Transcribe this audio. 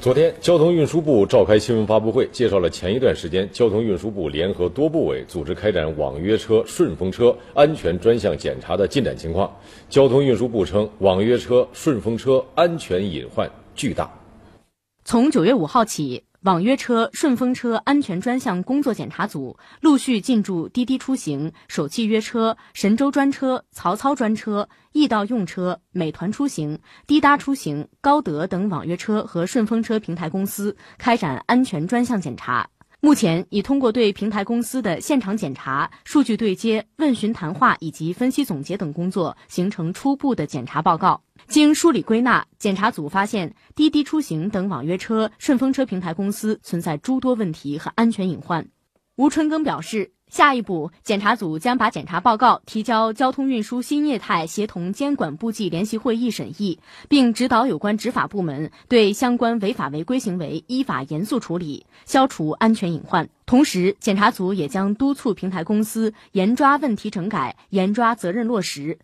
昨天，交通运输部召开新闻发布会，介绍了前一段时间交通运输部联合多部委组织开展网约车、顺风车安全专项检查的进展情况。交通运输部称，网约车、顺风车安全隐患巨大。从九月五号起。网约车、顺风车安全专项工作检查组陆续进驻滴滴出行、首汽约车、神州专车、曹操专车、易到用车、美团出行、滴答出行、高德等网约车和顺风车平台公司，开展安全专项检查。目前已通过对平台公司的现场检查、数据对接、问询谈话以及分析总结等工作，形成初步的检查报告。经梳理归纳，检查组发现滴滴出行等网约车、顺风车平台公司存在诸多问题和安全隐患。吴春耕表示，下一步，检查组将把检查报告提交交通运输新业态协同监管部际联席会议审议，并指导有关执法部门对相关违法违规行为依法严肃处理，消除安全隐患。同时，检查组也将督促平台公司严抓问题整改，严抓责任落实，